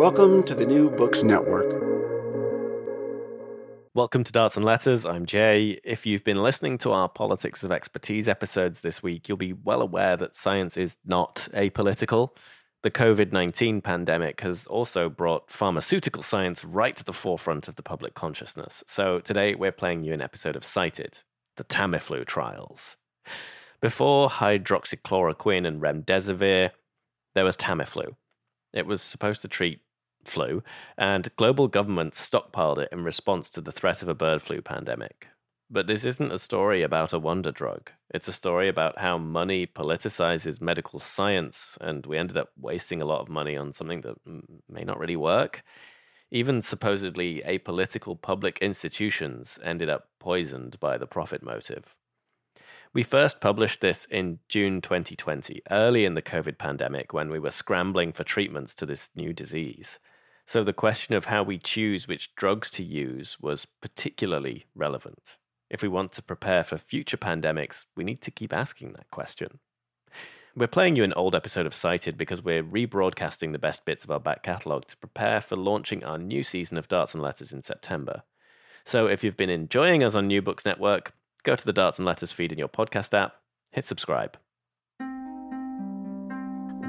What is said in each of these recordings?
Welcome to the New Books Network. Welcome to Darts and Letters. I'm Jay. If you've been listening to our Politics of Expertise episodes this week, you'll be well aware that science is not apolitical. The COVID 19 pandemic has also brought pharmaceutical science right to the forefront of the public consciousness. So today we're playing you an episode of Cited, the Tamiflu trials. Before hydroxychloroquine and remdesivir, there was Tamiflu. It was supposed to treat flu, and global governments stockpiled it in response to the threat of a bird flu pandemic. But this isn't a story about a wonder drug. It's a story about how money politicizes medical science, and we ended up wasting a lot of money on something that may not really work. Even supposedly apolitical public institutions ended up poisoned by the profit motive. We first published this in June 2020, early in the COVID pandemic when we were scrambling for treatments to this new disease. So the question of how we choose which drugs to use was particularly relevant. If we want to prepare for future pandemics, we need to keep asking that question. We're playing you an old episode of Cited because we're rebroadcasting the best bits of our back catalogue to prepare for launching our new season of Darts and Letters in September. So if you've been enjoying us on New Books Network, go to the Darts and Letters feed in your podcast app, hit subscribe.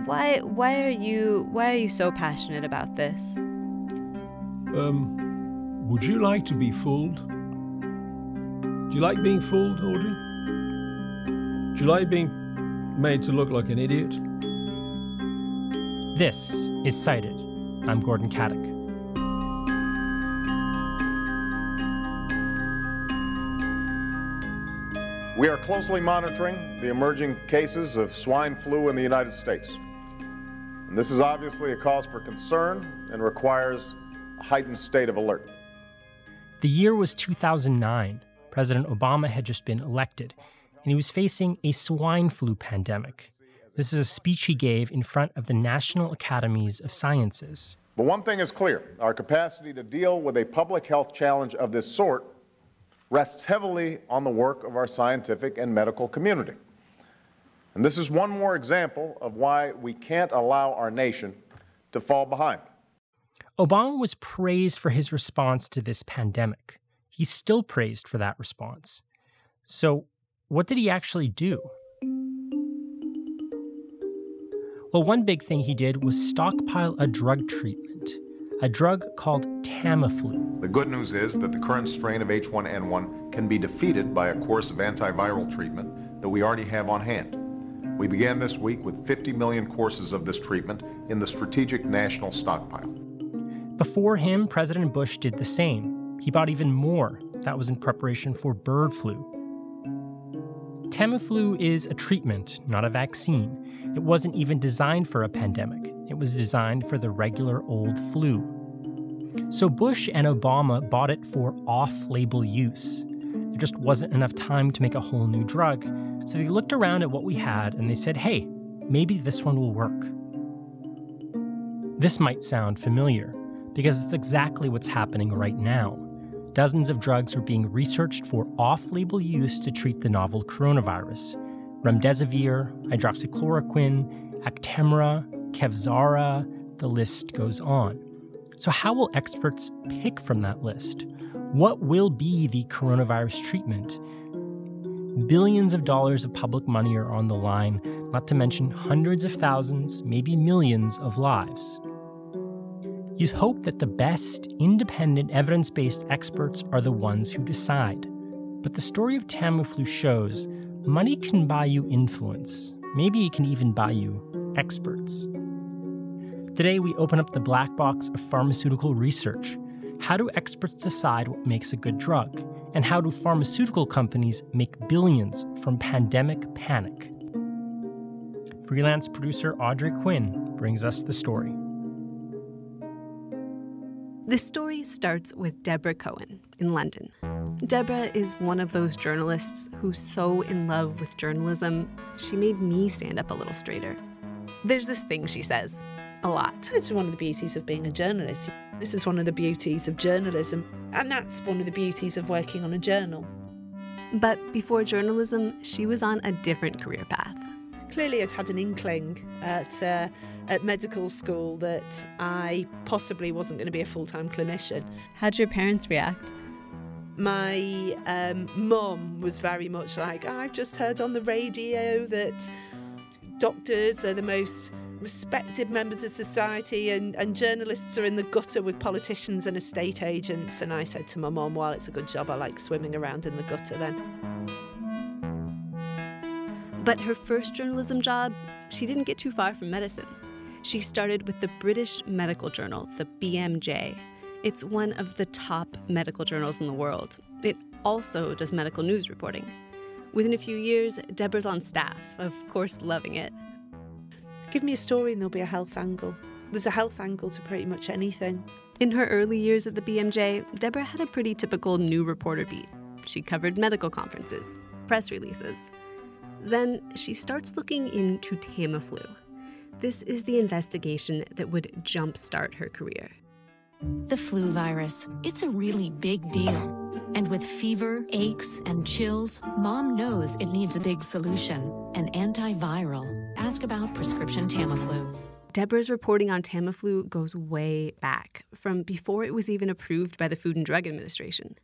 Why why are you why are you so passionate about this? Um would you like to be fooled? Do you like being fooled, Audrey? Do you like being made to look like an idiot? This is Cited. I'm Gordon Katic. We are closely monitoring the emerging cases of swine flu in the United States. And this is obviously a cause for concern and requires a heightened state of alert. The year was 2009. President Obama had just been elected, and he was facing a swine flu pandemic. This is a speech he gave in front of the National Academies of Sciences. But one thing is clear our capacity to deal with a public health challenge of this sort rests heavily on the work of our scientific and medical community. And this is one more example of why we can't allow our nation to fall behind. Obama was praised for his response to this pandemic. He's still praised for that response. So, what did he actually do? Well, one big thing he did was stockpile a drug treatment, a drug called Tamiflu. The good news is that the current strain of H1N1 can be defeated by a course of antiviral treatment that we already have on hand. We began this week with 50 million courses of this treatment in the Strategic National Stockpile. Before him, President Bush did the same. He bought even more. That was in preparation for bird flu. Tamiflu is a treatment, not a vaccine. It wasn't even designed for a pandemic. It was designed for the regular old flu. So Bush and Obama bought it for off label use. There just wasn't enough time to make a whole new drug, so they looked around at what we had and they said, hey, maybe this one will work. This might sound familiar, because it's exactly what's happening right now. Dozens of drugs are being researched for off label use to treat the novel coronavirus remdesivir, hydroxychloroquine, Actemra, Kevzara, the list goes on. So, how will experts pick from that list? What will be the coronavirus treatment? Billions of dollars of public money are on the line, not to mention hundreds of thousands, maybe millions of lives. You'd hope that the best, independent, evidence based experts are the ones who decide. But the story of Tamiflu shows money can buy you influence. Maybe it can even buy you experts. Today, we open up the black box of pharmaceutical research. How do experts decide what makes a good drug? And how do pharmaceutical companies make billions from pandemic panic? Freelance producer Audrey Quinn brings us the story. This story starts with Deborah Cohen in London. Deborah is one of those journalists who's so in love with journalism, she made me stand up a little straighter. There's this thing she says a lot. It's one of the beauties of being a journalist. This is one of the beauties of journalism, and that's one of the beauties of working on a journal. But before journalism, she was on a different career path. Clearly, I'd had an inkling at, uh, at medical school that I possibly wasn't going to be a full time clinician. How'd your parents react? My um, mum was very much like, I've just heard on the radio that doctors are the most respected members of society and, and journalists are in the gutter with politicians and estate agents. And I said to my mum, well, it's a good job I like swimming around in the gutter then. But her first journalism job, she didn't get too far from medicine. She started with the British Medical Journal, the BMJ. It's one of the top medical journals in the world. It also does medical news reporting. Within a few years, Deborah's on staff, of course, loving it. Give me a story and there'll be a health angle. There's a health angle to pretty much anything. In her early years at the BMJ, Deborah had a pretty typical new reporter beat. She covered medical conferences, press releases. Then she starts looking into Tamiflu. This is the investigation that would jumpstart her career. The flu virus, it's a really big deal. And with fever, aches, and chills, mom knows it needs a big solution an antiviral. Ask about prescription Tamiflu. Deborah's reporting on Tamiflu goes way back, from before it was even approved by the Food and Drug Administration.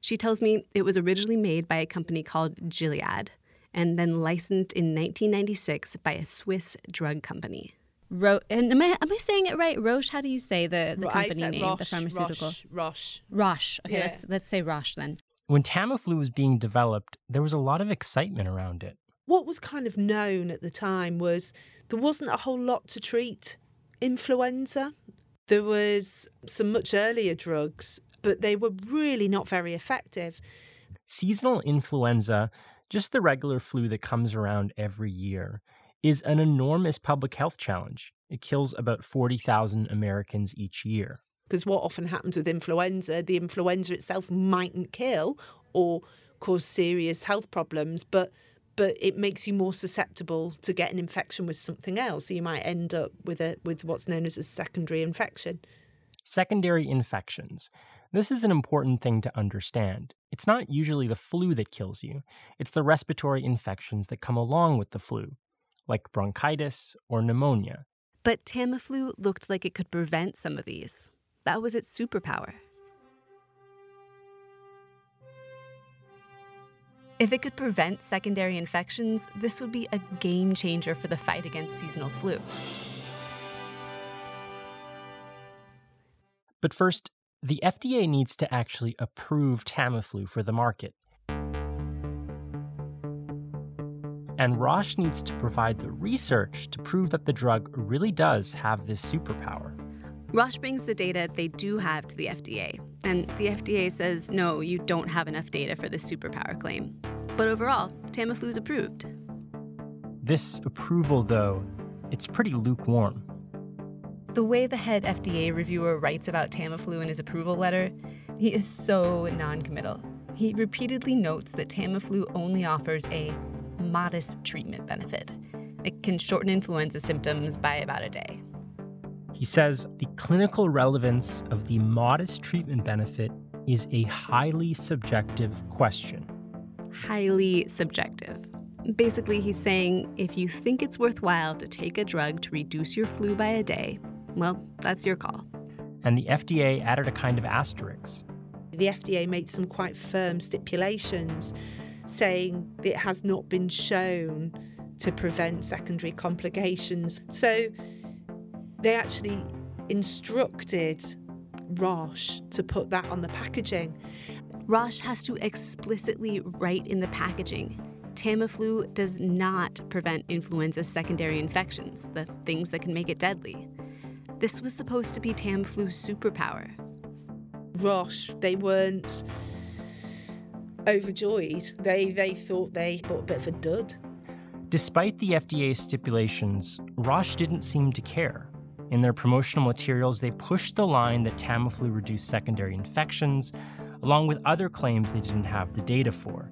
She tells me it was originally made by a company called Gilead and then licensed in 1996 by a Swiss drug company. Ro- and am I am I saying it right? Roche. How do you say the, the company name? Roche, the pharmaceutical. Roche. Roche. Roche. Okay, Yeah. let's let's say Roche then. When Tamiflu was being developed, there was a lot of excitement around it. What was kind of known at the time was there wasn't a whole lot to treat influenza. There was some much earlier drugs, but they were really not very effective. Seasonal influenza, just the regular flu that comes around every year, is an enormous public health challenge. It kills about 40,000 Americans each year. Because what often happens with influenza, the influenza itself mightn't kill or cause serious health problems, but but it makes you more susceptible to get an infection with something else. So you might end up with a with what's known as a secondary infection. Secondary infections. This is an important thing to understand. It's not usually the flu that kills you, it's the respiratory infections that come along with the flu, like bronchitis or pneumonia. But Tamiflu looked like it could prevent some of these. That was its superpower. If it could prevent secondary infections, this would be a game changer for the fight against seasonal flu. But first, the FDA needs to actually approve Tamiflu for the market. And Roche needs to provide the research to prove that the drug really does have this superpower. Roche brings the data they do have to the FDA, and the FDA says, no, you don't have enough data for this superpower claim. But overall, Tamiflu is approved. This approval, though, it's pretty lukewarm. The way the head FDA reviewer writes about Tamiflu in his approval letter, he is so noncommittal. He repeatedly notes that Tamiflu only offers a modest treatment benefit. It can shorten influenza symptoms by about a day. He says the clinical relevance of the modest treatment benefit is a highly subjective question. Highly subjective. Basically, he's saying if you think it's worthwhile to take a drug to reduce your flu by a day, well, that's your call. And the FDA added a kind of asterisk. The FDA made some quite firm stipulations saying it has not been shown to prevent secondary complications. So they actually instructed Roche to put that on the packaging. Roche has to explicitly write in the packaging Tamiflu does not prevent influenza secondary infections, the things that can make it deadly. This was supposed to be Tamiflu's superpower. Roche, they weren't overjoyed. They they thought they bought a bit of a dud. Despite the FDA's stipulations, Roche didn't seem to care. In their promotional materials, they pushed the line that Tamiflu reduced secondary infections, along with other claims they didn't have the data for.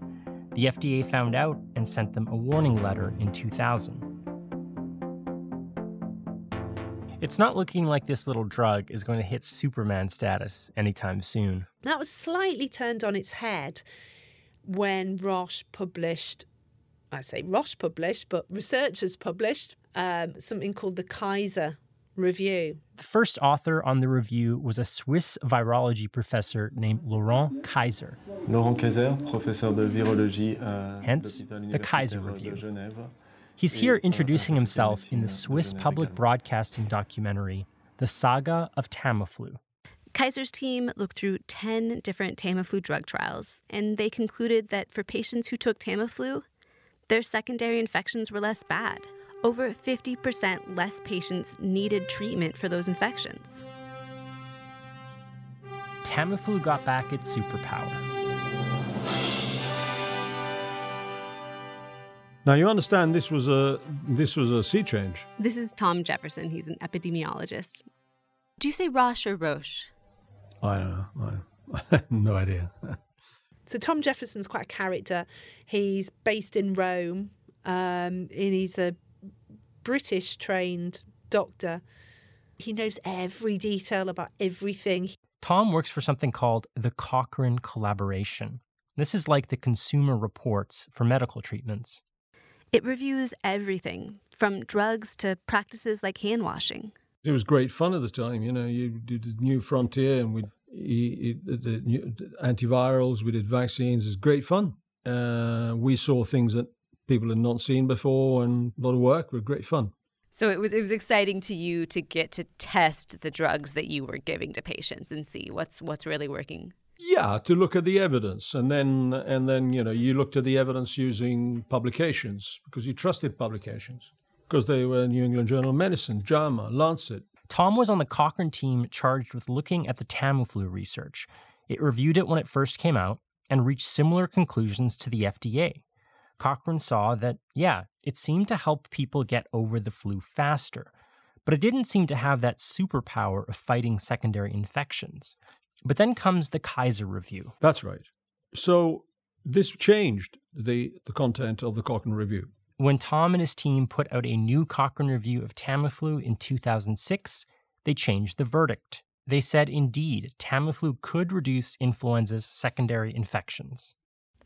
The FDA found out and sent them a warning letter in 2000. It's not looking like this little drug is going to hit Superman status anytime soon. That was slightly turned on its head when Roche published, I say Roche published, but researchers published um, something called the Kaiser Review. The first author on the review was a Swiss virology professor named Laurent Kaiser. Laurent Kaiser, professeur de virologie. Uh, Hence, the Kaiser Review. He's here introducing himself in the Swiss public broadcasting documentary, The Saga of Tamiflu. Kaiser's team looked through 10 different Tamiflu drug trials, and they concluded that for patients who took Tamiflu, their secondary infections were less bad. Over 50% less patients needed treatment for those infections. Tamiflu got back its superpower. Now you understand this was a this was a sea change. This is Tom Jefferson. He's an epidemiologist. Do you say Roche or Roche? I don't know. I have no idea. So Tom Jefferson's quite a character. He's based in Rome, um, and he's a British trained doctor. He knows every detail about everything. Tom works for something called the Cochrane Collaboration. This is like the consumer reports for medical treatments. It reviews everything from drugs to practices like hand washing. It was great fun at the time. You know, you did the new frontier and we the new antivirals, we did vaccines. It was great fun. Uh, we saw things that people had not seen before and a lot of work. It great fun. So it was it was exciting to you to get to test the drugs that you were giving to patients and see what's what's really working. Yeah, to look at the evidence, and then and then you know you looked at the evidence using publications because you trusted publications because they were New England Journal of Medicine, JAMA, Lancet. Tom was on the Cochrane team charged with looking at the Tamiflu research. It reviewed it when it first came out and reached similar conclusions to the FDA. Cochrane saw that, yeah, it seemed to help people get over the flu faster, but it didn't seem to have that superpower of fighting secondary infections. But then comes the Kaiser review. That's right. So this changed the, the content of the Cochrane review. When Tom and his team put out a new Cochrane review of Tamiflu in 2006, they changed the verdict. They said indeed, Tamiflu could reduce influenza's secondary infections.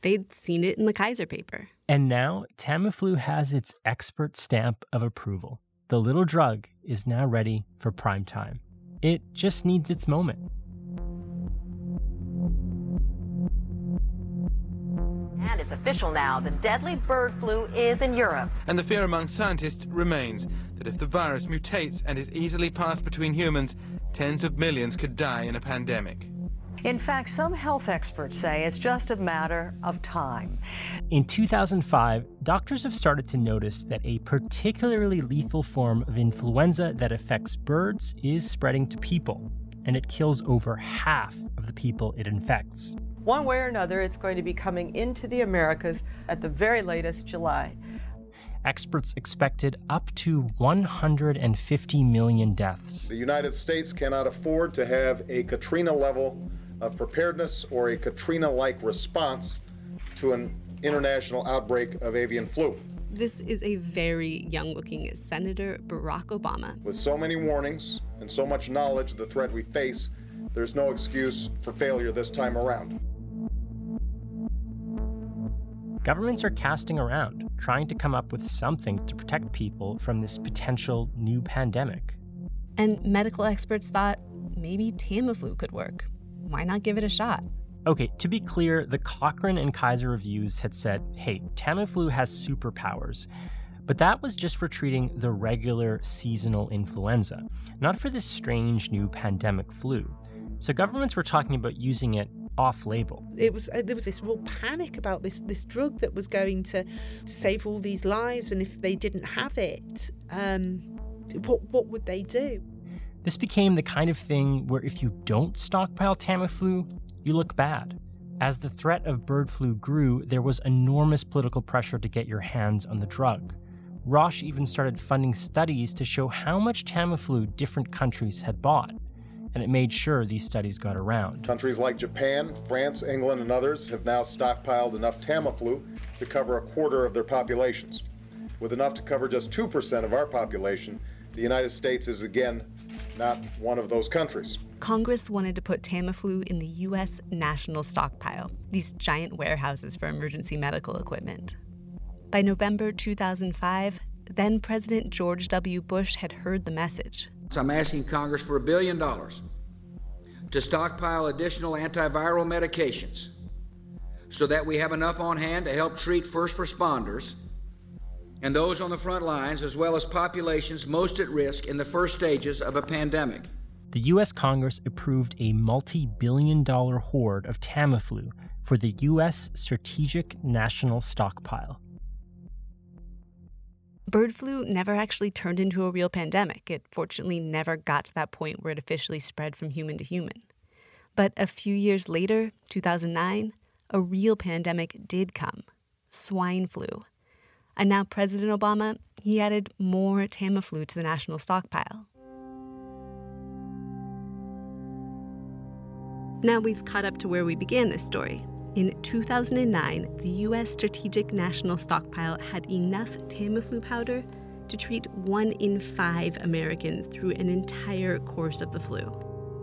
They'd seen it in the Kaiser paper. And now Tamiflu has its expert stamp of approval. The little drug is now ready for prime time. It just needs its moment. And it's official now the deadly bird flu is in Europe. And the fear among scientists remains that if the virus mutates and is easily passed between humans, tens of millions could die in a pandemic. In fact, some health experts say it's just a matter of time. In 2005, doctors have started to notice that a particularly lethal form of influenza that affects birds is spreading to people, and it kills over half of the people it infects. One way or another, it's going to be coming into the Americas at the very latest July. Experts expected up to 150 million deaths. The United States cannot afford to have a Katrina level of preparedness or a Katrina like response to an international outbreak of avian flu. This is a very young looking Senator Barack Obama. With so many warnings and so much knowledge of the threat we face, there's no excuse for failure this time around. Governments are casting around, trying to come up with something to protect people from this potential new pandemic. And medical experts thought maybe Tamiflu could work. Why not give it a shot? Okay, to be clear, the Cochrane and Kaiser reviews had said, hey, Tamiflu has superpowers. But that was just for treating the regular seasonal influenza, not for this strange new pandemic flu. So governments were talking about using it off label. It was uh, there was this real panic about this this drug that was going to, to save all these lives, and if they didn't have it, um, what what would they do? This became the kind of thing where if you don't stockpile Tamiflu, you look bad. As the threat of bird flu grew, there was enormous political pressure to get your hands on the drug. Roche even started funding studies to show how much Tamiflu different countries had bought, and it made sure these studies got around. Countries like Japan, France, England, and others have now stockpiled enough Tamiflu to cover a quarter of their populations. With enough to cover just 2% of our population, the United States is again not one of those countries. Congress wanted to put Tamiflu in the U.S. national stockpile, these giant warehouses for emergency medical equipment. By November 2005, then President George W. Bush had heard the message. So I'm asking Congress for a billion dollars to stockpile additional antiviral medications so that we have enough on hand to help treat first responders and those on the front lines, as well as populations most at risk in the first stages of a pandemic. The U.S. Congress approved a multi billion dollar hoard of Tamiflu for the U.S. Strategic National Stockpile. Bird flu never actually turned into a real pandemic. It fortunately never got to that point where it officially spread from human to human. But a few years later, 2009, a real pandemic did come swine flu. And now President Obama, he added more Tamiflu to the national stockpile. Now we've caught up to where we began this story. In 2009, the U.S. Strategic National Stockpile had enough Tamiflu powder to treat one in five Americans through an entire course of the flu.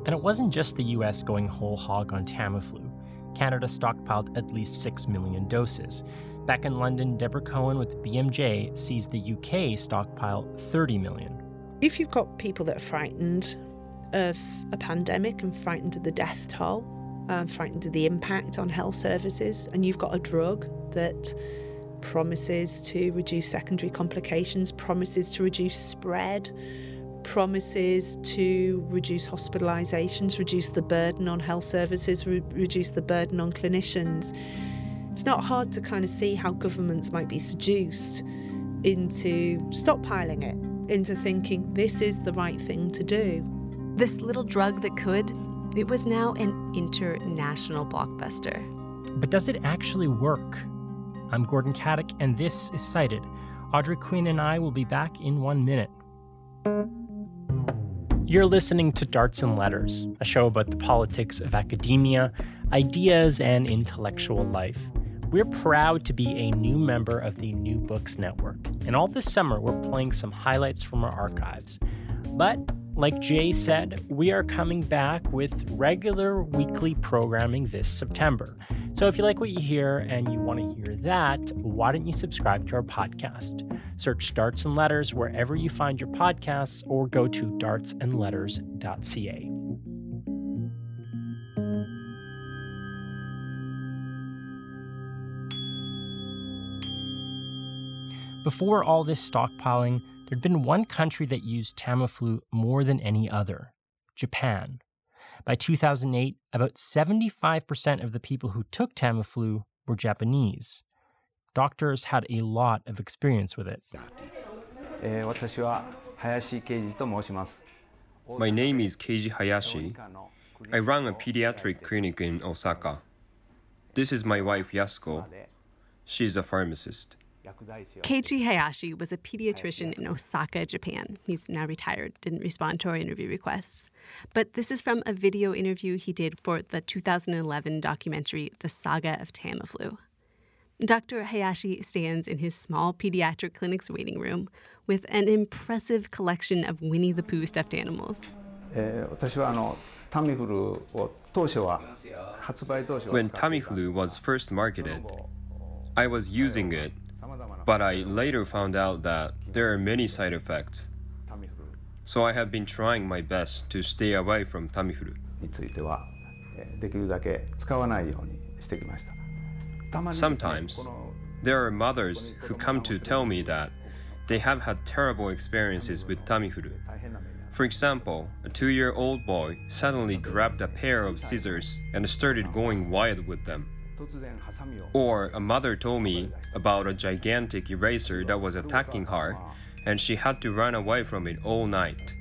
And it wasn't just the US going whole hog on Tamiflu. Canada stockpiled at least 6 million doses. Back in London, Deborah Cohen with BMJ sees the UK stockpile 30 million. If you've got people that are frightened of a pandemic and frightened of the death toll, um, frightened of the impact on health services, and you've got a drug that promises to reduce secondary complications, promises to reduce spread, promises to reduce hospitalizations, reduce the burden on health services, re- reduce the burden on clinicians. It's not hard to kind of see how governments might be seduced into stockpiling it, into thinking this is the right thing to do. This little drug that could, it was now an international blockbuster. But does it actually work? I'm Gordon Katic, and this is Cited. Audrey Quinn and I will be back in one minute. You're listening to Darts and Letters, a show about the politics of academia, ideas, and intellectual life. We're proud to be a new member of the New Books Network, and all this summer we're playing some highlights from our archives. But like Jay said, we are coming back with regular weekly programming this September. So if you like what you hear and you want to hear that, why don't you subscribe to our podcast? Search Darts and Letters wherever you find your podcasts or go to dartsandletters.ca. Before all this stockpiling, there'd been one country that used Tamiflu more than any other Japan. By 2008, about 75% of the people who took Tamiflu were Japanese. Doctors had a lot of experience with it. Eh, my name is Keiji Hayashi. I run a pediatric clinic in Osaka. This is my wife Yasuko. She's a pharmacist. Keiji Hayashi was a pediatrician in Osaka, Japan. He's now retired, didn't respond to our interview requests. But this is from a video interview he did for the 2011 documentary, The Saga of Tamiflu. Dr. Hayashi stands in his small pediatric clinic's waiting room with an impressive collection of Winnie the Pooh stuffed animals. Eh, when Tamiflu was first marketed, I was using it but I later found out that there are many side effects. So I have been trying my best to stay away from Tamiflu. Sometimes there are mothers who come to tell me that they have had terrible experiences with Tamiflu. For example, a two year old boy suddenly grabbed a pair of scissors and started going wild with them. Or a mother told me about a gigantic eraser that was attacking her, and she had to run away from it all night.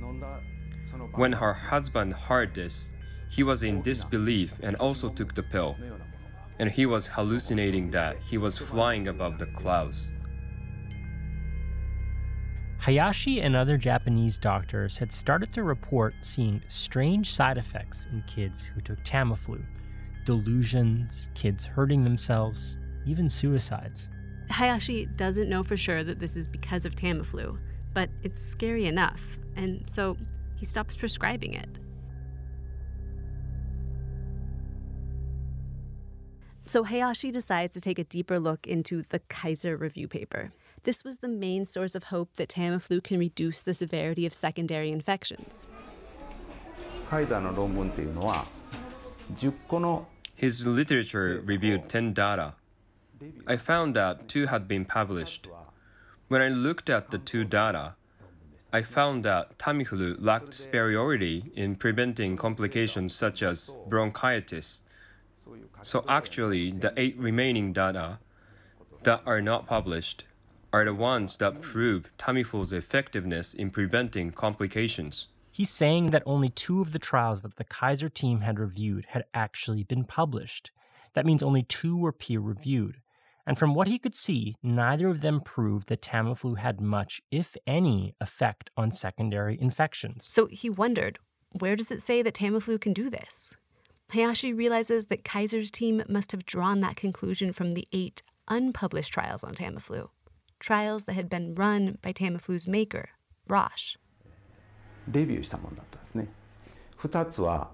When her husband heard this, he was in disbelief and also took the pill, and he was hallucinating that he was flying above the clouds. Hayashi and other Japanese doctors had started to report seeing strange side effects in kids who took Tamiflu delusions, kids hurting themselves, even suicides. Hayashi doesn't know for sure that this is because of Tamiflu, but it's scary enough, and so he stops prescribing it. So Hayashi decides to take a deeper look into the Kaiser review paper. This was the main source of hope that Tamiflu can reduce the severity of secondary infections. His literature reviewed 10 data. I found that two had been published. When I looked at the two data, I found that Tamiflu lacked superiority in preventing complications such as bronchitis. So actually, the eight remaining data that are not published are the ones that prove Tamiflu's effectiveness in preventing complications. He's saying that only two of the trials that the Kaiser team had reviewed had actually been published. That means only two were peer reviewed. And from what he could see, neither of them proved that Tamiflu had much, if any, effect on secondary infections. So he wondered where does it say that Tamiflu can do this? Hayashi realizes that Kaiser's team must have drawn that conclusion from the eight unpublished trials on Tamiflu, trials that had been run by Tamiflu's maker, Roche. レビューしたものだったんですね。2つは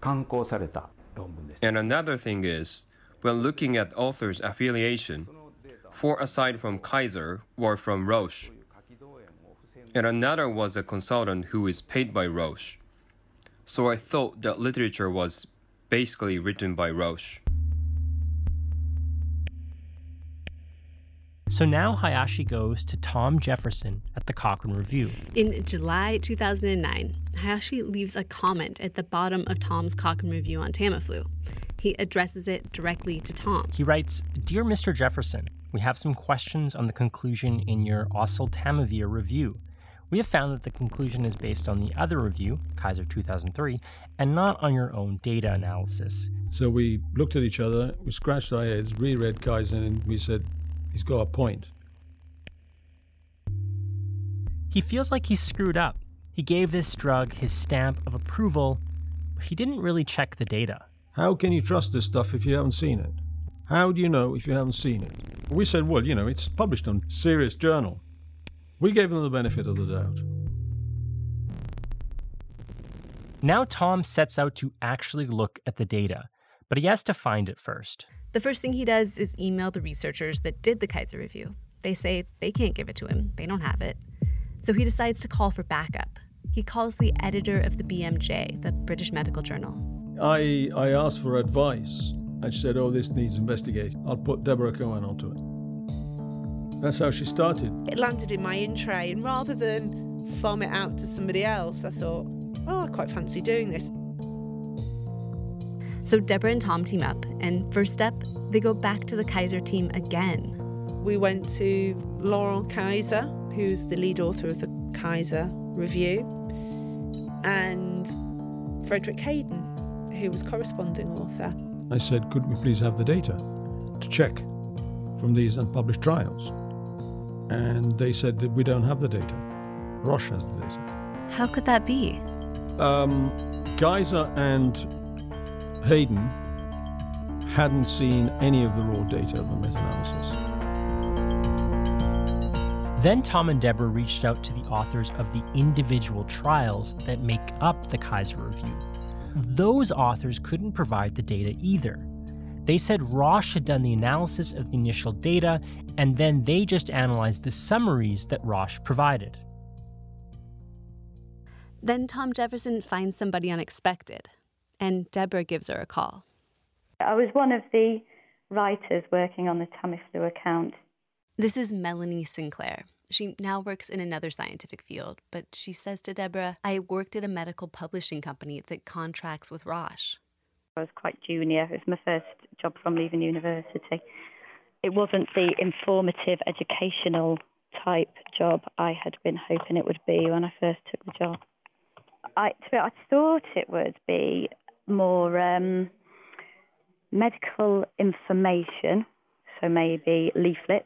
刊行された論文です。And another thing is, when looking at authors' affiliation, four aside from Kaiser were from Roche, and another was a consultant who is paid by Roche. So I thought that literature was basically written by Roche. So now Hayashi goes to Tom Jefferson at the Cochrane Review. In July 2009, Hayashi leaves a comment at the bottom of Tom's Cochrane Review on Tamiflu. He addresses it directly to Tom. He writes Dear Mr. Jefferson, we have some questions on the conclusion in your oseltamivir review. We have found that the conclusion is based on the other review, Kaiser 2003, and not on your own data analysis. So we looked at each other, we scratched our heads, reread Kaiser, and we said, He's got a point. He feels like he's screwed up. He gave this drug his stamp of approval, but he didn't really check the data. How can you trust this stuff if you haven't seen it? How do you know if you haven't seen it? We said, well, you know, it's published on serious journal. We gave them the benefit of the doubt. Now Tom sets out to actually look at the data, but he has to find it first. The first thing he does is email the researchers that did the Kaiser review. They say they can't give it to him, they don't have it. So he decides to call for backup. He calls the editor of the BMJ, the British Medical Journal. I, I asked for advice. I said, Oh, this needs investigating. I'll put Deborah Cohen onto it. That's how she started. It landed in my in tray, and rather than farm it out to somebody else, I thought, Oh, I quite fancy doing this. So Deborah and Tom team up, and first step, they go back to the Kaiser team again. We went to Laurent Kaiser, who's the lead author of the Kaiser Review, and Frederick Hayden, who was corresponding author. I said, could we please have the data to check from these unpublished trials? And they said that we don't have the data. Roche has the data. How could that be? Um, Kaiser and Hayden hadn't seen any of the raw data of the meta analysis. Then Tom and Deborah reached out to the authors of the individual trials that make up the Kaiser Review. Those authors couldn't provide the data either. They said Roche had done the analysis of the initial data, and then they just analyzed the summaries that Roche provided. Then Tom Jefferson finds somebody unexpected and Deborah gives her a call. I was one of the writers working on the Tamiflu account. This is Melanie Sinclair. She now works in another scientific field, but she says to Deborah, I worked at a medical publishing company that contracts with Roche. I was quite junior. It was my first job from leaving university. It wasn't the informative, educational type job I had been hoping it would be when I first took the job. I, I thought it would be more um, medical information, so maybe leaflets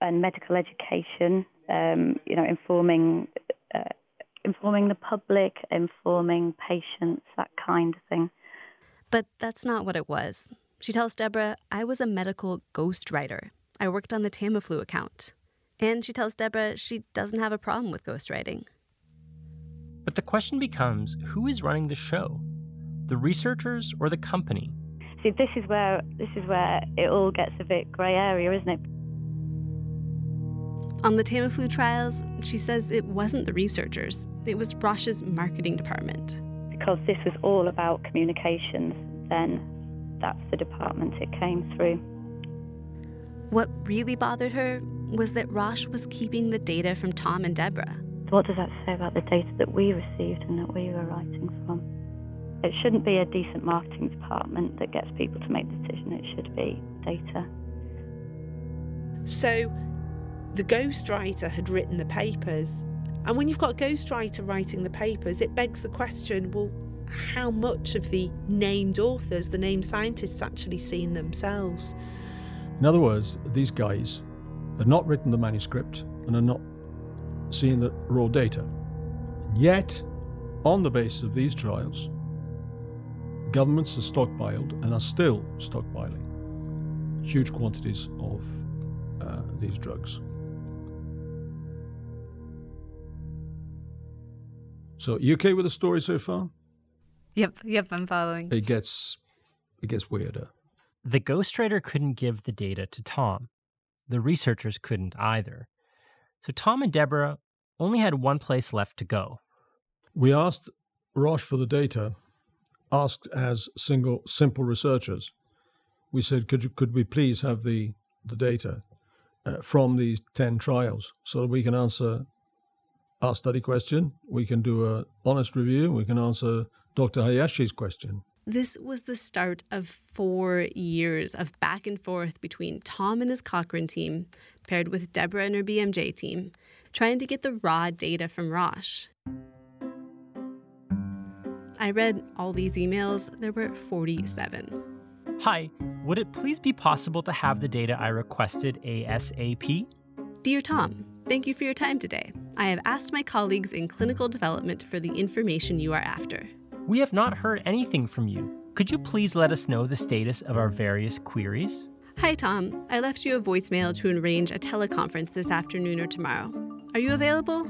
and medical education um, you know, informing uh, informing the public, informing patients, that kind of thing. But that's not what it was. She tells Deborah, I was a medical ghostwriter. I worked on the Tamiflu account. And she tells Deborah she doesn't have a problem with ghostwriting. But the question becomes who is running the show? The researchers or the company? See, this is where this is where it all gets a bit grey area, isn't it? On the Tamiflu trials, she says it wasn't the researchers, it was Roche's marketing department. Because this was all about communications, then that's the department it came through. What really bothered her was that Roche was keeping the data from Tom and Deborah. What does that say about the data that we received and that we were writing from? It shouldn't be a decent marketing department that gets people to make the decision, it should be data. So the ghostwriter had written the papers. And when you've got a ghostwriter writing the papers, it begs the question well, how much of the named authors, the named scientists, actually seen themselves? In other words, these guys had not written the manuscript and had not seen the raw data. And yet, on the basis of these trials, governments have stockpiled and are still stockpiling huge quantities of uh, these drugs. So, you okay with the story so far? Yep, yep, I'm following. It gets it gets weirder. The ghostwriter couldn't give the data to Tom. The researchers couldn't either. So Tom and Deborah only had one place left to go. We asked Roche for the data, asked as single simple researchers. We said, could you, could we please have the the data uh, from these ten trials so that we can answer our study question, we can do a honest review, we can answer Dr. Hayashi's question. This was the start of four years of back and forth between Tom and his Cochrane team, paired with Deborah and her BMJ team, trying to get the raw data from Roche. I read all these emails. There were 47. Hi, would it please be possible to have the data I requested ASAP? Dear Tom, thank you for your time today. I have asked my colleagues in clinical development for the information you are after. We have not heard anything from you. Could you please let us know the status of our various queries? Hi, Tom. I left you a voicemail to arrange a teleconference this afternoon or tomorrow. Are you available?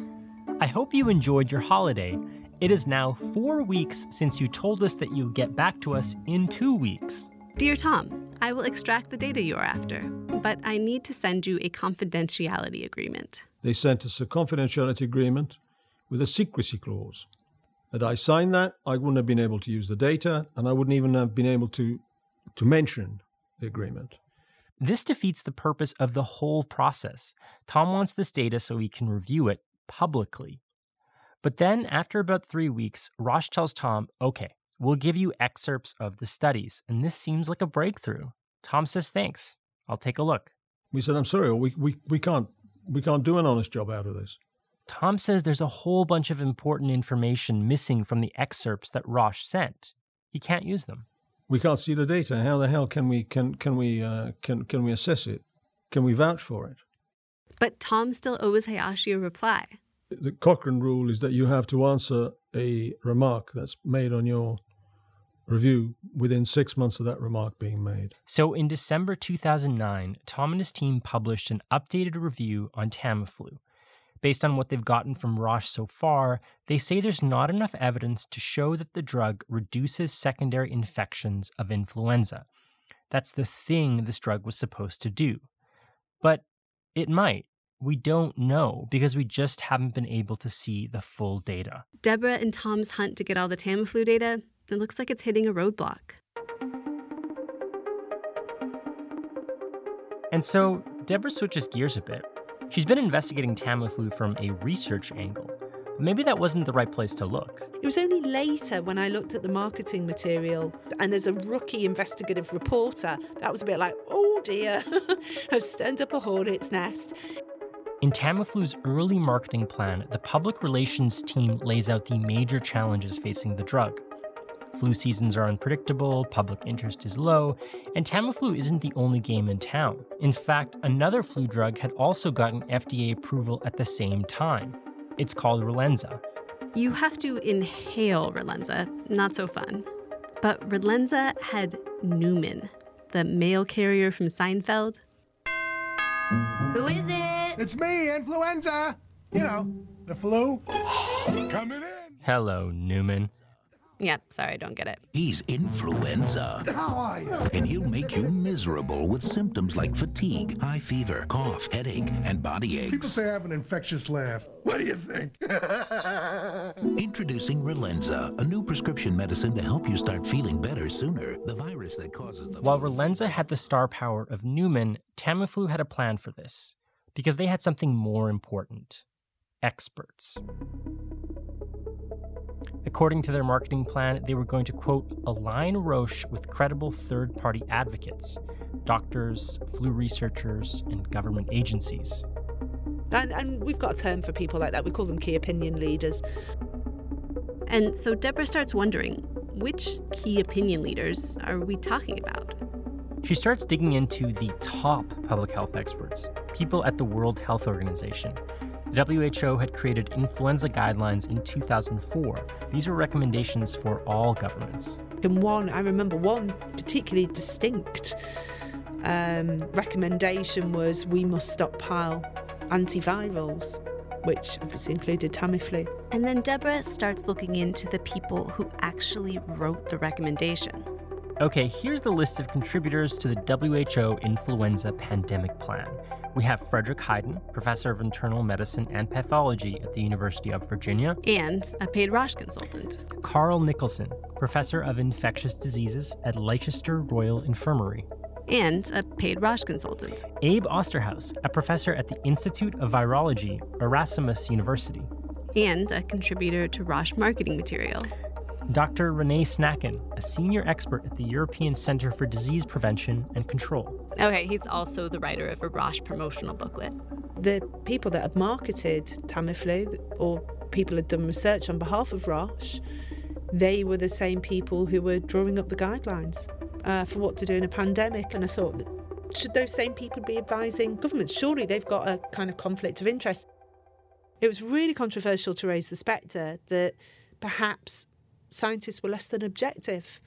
I hope you enjoyed your holiday. It is now four weeks since you told us that you'd get back to us in two weeks. Dear Tom, I will extract the data you are after, but I need to send you a confidentiality agreement. They sent us a confidentiality agreement with a secrecy clause. Had I signed that, I wouldn't have been able to use the data, and I wouldn't even have been able to, to mention the agreement. This defeats the purpose of the whole process. Tom wants this data so he can review it publicly. But then, after about three weeks, Roche tells Tom, okay, we'll give you excerpts of the studies, and this seems like a breakthrough. Tom says, thanks. I'll take a look. We said, I'm sorry, we, we, we, can't, we can't do an honest job out of this. Tom says there's a whole bunch of important information missing from the excerpts that Roche sent. He can't use them. We can't see the data. How the hell can we can can we uh, can can we assess it? Can we vouch for it? But Tom still owes Hayashi a reply. The Cochrane rule is that you have to answer a remark that's made on your review within six months of that remark being made. So in December 2009, Tom and his team published an updated review on Tamiflu Based on what they've gotten from Roche so far, they say there's not enough evidence to show that the drug reduces secondary infections of influenza. That's the thing this drug was supposed to do. But it might. We don't know because we just haven't been able to see the full data. Deborah and Tom's hunt to get all the Tamiflu data, it looks like it's hitting a roadblock. And so Deborah switches gears a bit She's been investigating Tamiflu from a research angle. Maybe that wasn't the right place to look. It was only later when I looked at the marketing material and there's a rookie investigative reporter that was a bit like, oh dear, I've stirred up a hornet's nest. In Tamiflu's early marketing plan, the public relations team lays out the major challenges facing the drug. Flu seasons are unpredictable, public interest is low, and Tamiflu isn't the only game in town. In fact, another flu drug had also gotten FDA approval at the same time. It's called Relenza. You have to inhale Relenza, not so fun. But Relenza had Newman, the mail carrier from Seinfeld. Who is it? It's me, influenza. You know, the flu. Coming in. Hello, Newman. Yeah, sorry, I don't get it. He's influenza. How are you? And he'll make you miserable with symptoms like fatigue, high fever, cough, headache, and body aches. People say I have an infectious laugh. What do you think? Introducing Relenza, a new prescription medicine to help you start feeling better sooner. The virus that causes the While Relenza had the star power of Newman, Tamiflu had a plan for this because they had something more important experts. According to their marketing plan, they were going to, quote, align Roche with credible third party advocates, doctors, flu researchers, and government agencies. And, and we've got a term for people like that. We call them key opinion leaders. And so Deborah starts wondering which key opinion leaders are we talking about? She starts digging into the top public health experts, people at the World Health Organization. The WHO had created influenza guidelines in 2004. These were recommendations for all governments. And one, I remember one particularly distinct um, recommendation was we must stockpile antivirals, which obviously included Tamiflu. And then Deborah starts looking into the people who actually wrote the recommendation. Okay, here's the list of contributors to the WHO influenza pandemic plan. We have Frederick Hayden, professor of internal medicine and pathology at the University of Virginia, and a paid Roche consultant. Karl Nicholson, professor of infectious diseases at Leicester Royal Infirmary, and a paid Roche consultant. Abe Osterhaus, a professor at the Institute of Virology, Erasmus University, and a contributor to Roche marketing material. Dr. Renee Snacken, a senior expert at the European Center for Disease Prevention and Control. Okay, he's also the writer of a Roche promotional booklet. The people that had marketed Tamiflu, or people had done research on behalf of Roche, they were the same people who were drawing up the guidelines uh, for what to do in a pandemic. And I thought, should those same people be advising governments? Surely they've got a kind of conflict of interest. It was really controversial to raise the spectre that perhaps scientists were less than objective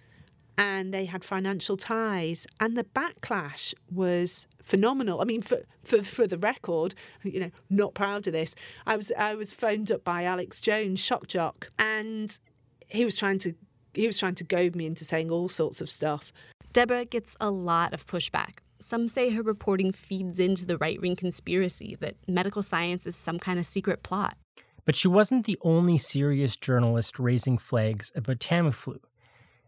and they had financial ties and the backlash was phenomenal. I mean for, for, for the record you know not proud of this i was i was phoned up by alex jones shock jock and he was trying to he was trying to goad me into saying all sorts of stuff. Deborah gets a lot of pushback. Some say her reporting feeds into the right wing conspiracy that medical science is some kind of secret plot but she wasn't the only serious journalist raising flags about Tamiflu.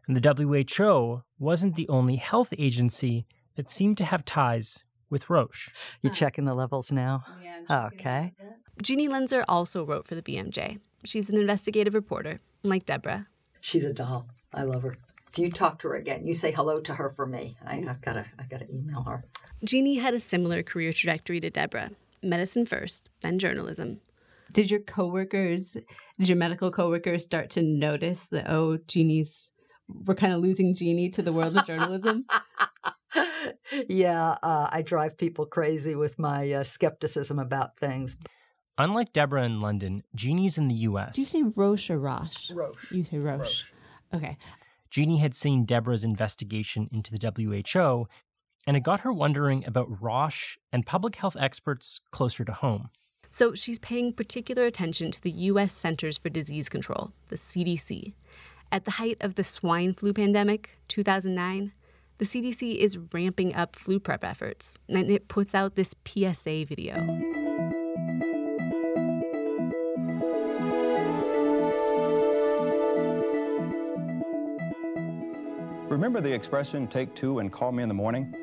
And the WHO wasn't the only health agency that seemed to have ties with Roche. You're checking the levels now? Yeah, okay. Jeannie Lenzer also wrote for the BMJ. She's an investigative reporter, like Deborah. She's a doll. I love her. If you talk to her again, you say hello to her for me. I, have gotta, I gotta email her. Jeannie had a similar career trajectory to Deborah: medicine first, then journalism. Did your coworkers, did your medical coworkers start to notice that oh, Jeannie's we're kind of losing Jeannie to the world of journalism? yeah, uh, I drive people crazy with my uh, skepticism about things. Unlike Deborah in London, Jeannie's in the U.S. Do you say Roche or Roche? Roche. You say Roche. Roche. Okay. Jeannie had seen Deborah's investigation into the WHO, and it got her wondering about Roche and public health experts closer to home. So she's paying particular attention to the U.S. Centers for Disease Control, the CDC. At the height of the swine flu pandemic, 2009, the CDC is ramping up flu prep efforts, and it puts out this PSA video. Remember the expression, take two and call me in the morning?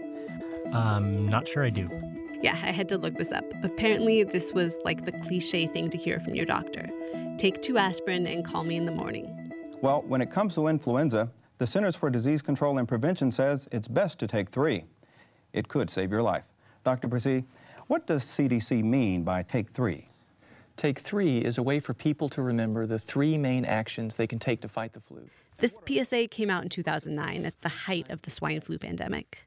Um, not sure I do. Yeah, I had to look this up. Apparently, this was like the cliche thing to hear from your doctor take two aspirin and call me in the morning. Well, when it comes to influenza, the Centers for Disease Control and Prevention says it's best to take three. It could save your life. Dr. Bresee, what does CDC mean by take three? Take three is a way for people to remember the three main actions they can take to fight the flu. This PSA came out in 2009 at the height of the swine flu pandemic.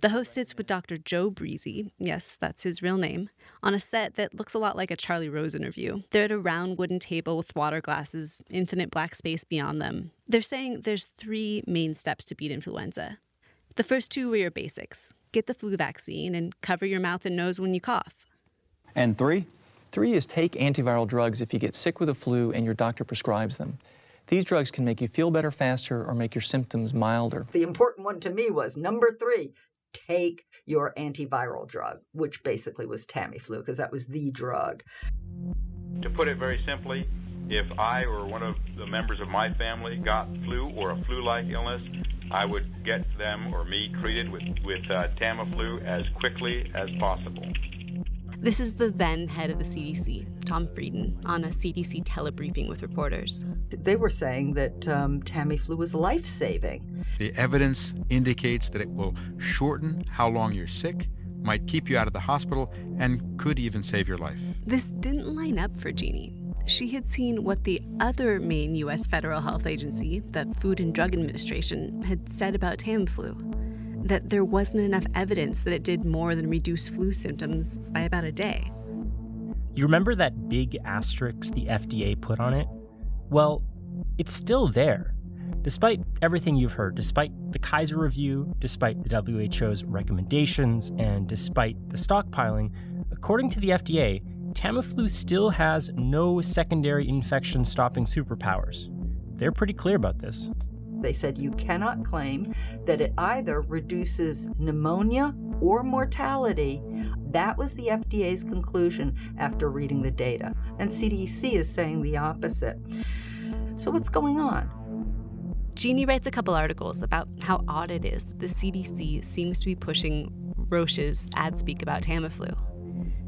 The host sits with Dr. Joe Bresee, yes, that's his real name, on a set that looks a lot like a Charlie Rose interview. They're at a round wooden table with water glasses, infinite black space beyond them. They're saying there's three main steps to beat influenza. The first two are your basics get the flu vaccine and cover your mouth and nose when you cough. And three? Three is take antiviral drugs if you get sick with a flu and your doctor prescribes them. These drugs can make you feel better faster or make your symptoms milder. The important one to me was number three take your antiviral drug, which basically was Tamiflu, because that was the drug. To put it very simply, if I or one of the members of my family got flu or a flu like illness, I would get them or me treated with, with uh, Tamiflu as quickly as possible. This is the then head of the CDC, Tom Frieden, on a CDC telebriefing with reporters. They were saying that um, Tamiflu was life saving. The evidence indicates that it will shorten how long you're sick, might keep you out of the hospital, and could even save your life. This didn't line up for Jeannie. She had seen what the other main U.S. federal health agency, the Food and Drug Administration, had said about Tamiflu that there wasn't enough evidence that it did more than reduce flu symptoms by about a day. You remember that big asterisk the FDA put on it? Well, it's still there. Despite everything you've heard, despite the Kaiser review, despite the WHO's recommendations, and despite the stockpiling, according to the FDA, Tamiflu still has no secondary infection stopping superpowers. They're pretty clear about this. They said you cannot claim that it either reduces pneumonia or mortality. That was the FDA's conclusion after reading the data. And CDC is saying the opposite. So, what's going on? Jeannie writes a couple articles about how odd it is that the CDC seems to be pushing Roche's ad speak about Tamiflu.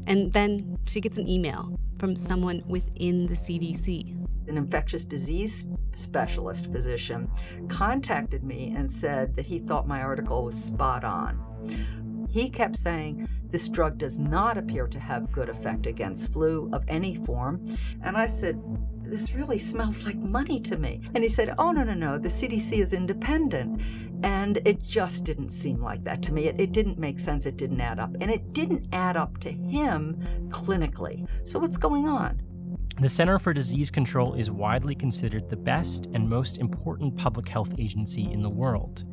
And then she gets an email from someone within the CDC an infectious disease specialist physician, contacted me and said that he thought my article was spot on. He kept saying this drug does not appear to have good effect against flu of any form. And I said, this really smells like money to me. And he said, oh, no, no, no, the CDC is independent. And it just didn't seem like that to me. It, it, didn't make sense. It didn't add up. And it didn't add up to him clinically. So what's going on? The Center for Disease Control is widely considered the best and most important public health agency in the world.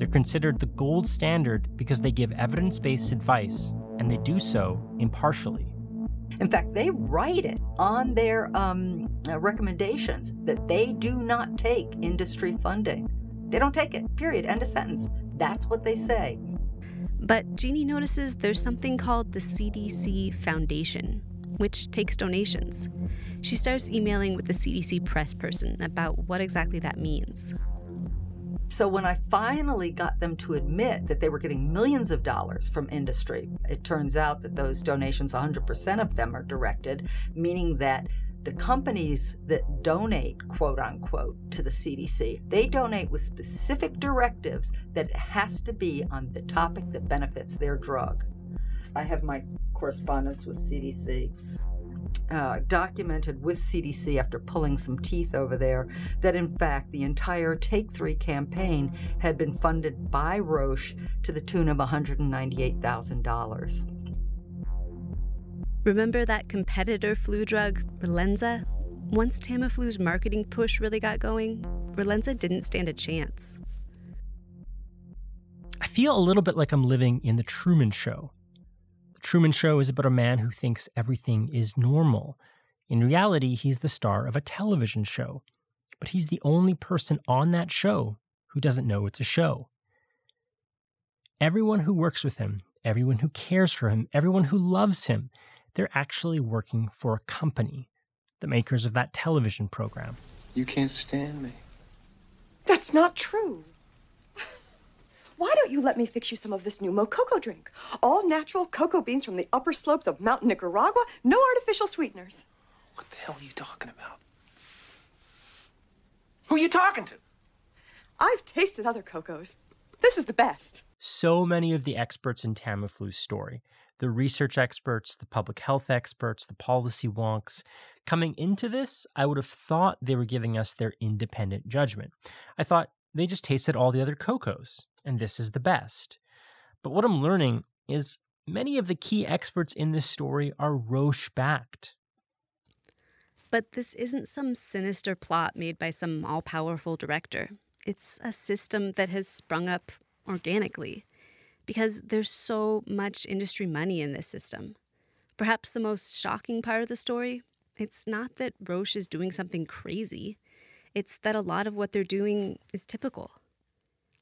They're considered the gold standard because they give evidence based advice, and they do so impartially. In fact, they write it on their um, uh, recommendations that they do not take industry funding. They don't take it, period. End of sentence. That's what they say. But Jeannie notices there's something called the CDC Foundation, which takes donations. She starts emailing with the CDC press person about what exactly that means. So when I finally got them to admit that they were getting millions of dollars from industry, it turns out that those donations, 100% of them are directed, meaning that the companies that donate, quote unquote, to the CDC, they donate with specific directives that it has to be on the topic that benefits their drug. I have my correspondence with CDC. Uh, documented with CDC after pulling some teeth over there that in fact the entire Take Three campaign had been funded by Roche to the tune of $198,000. Remember that competitor flu drug, Relenza? Once Tamiflu's marketing push really got going, Relenza didn't stand a chance. I feel a little bit like I'm living in the Truman Show the Truman Show is about a man who thinks everything is normal. In reality, he's the star of a television show, but he's the only person on that show who doesn't know it's a show. Everyone who works with him, everyone who cares for him, everyone who loves him, they're actually working for a company, the makers of that television program. You can't stand me. That's not true. Why don't you let me fix you some of this new Mococo drink? All natural cocoa beans from the upper slopes of Mount Nicaragua, no artificial sweeteners. What the hell are you talking about? Who are you talking to? I've tasted other cocos. This is the best. So many of the experts in Tamiflu's story, the research experts, the public health experts, the policy wonks. Coming into this, I would have thought they were giving us their independent judgment. I thought they just tasted all the other cocos, and this is the best. But what I'm learning is many of the key experts in this story are Roche backed. But this isn't some sinister plot made by some all powerful director. It's a system that has sprung up organically because there's so much industry money in this system. Perhaps the most shocking part of the story it's not that Roche is doing something crazy, it's that a lot of what they're doing is typical.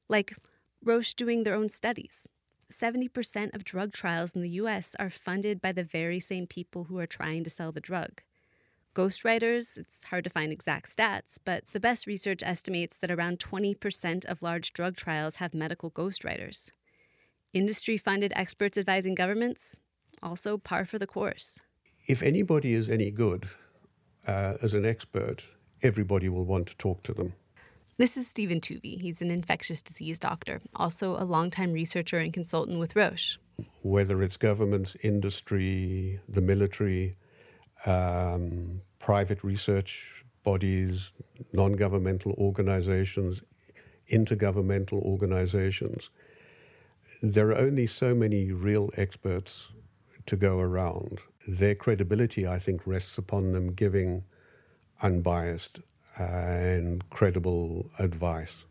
Like Roche doing their own studies. 70% of drug trials in the US are funded by the very same people who are trying to sell the drug. Ghostwriters, it's hard to find exact stats, but the best research estimates that around 20% of large drug trials have medical ghostwriters. Industry funded experts advising governments, also par for the course if anybody is any good uh, as an expert, everybody will want to talk to them. This is Stephen Toovey. He's an infectious disease doctor, also a longtime researcher and consultant with Roche. Whether it's governments, industry, the military, um, private research bodies, non governmental organizations, intergovernmental organizations, there are only so many real experts to go around their credibility, I think, rests upon them giving unbiased and credible advice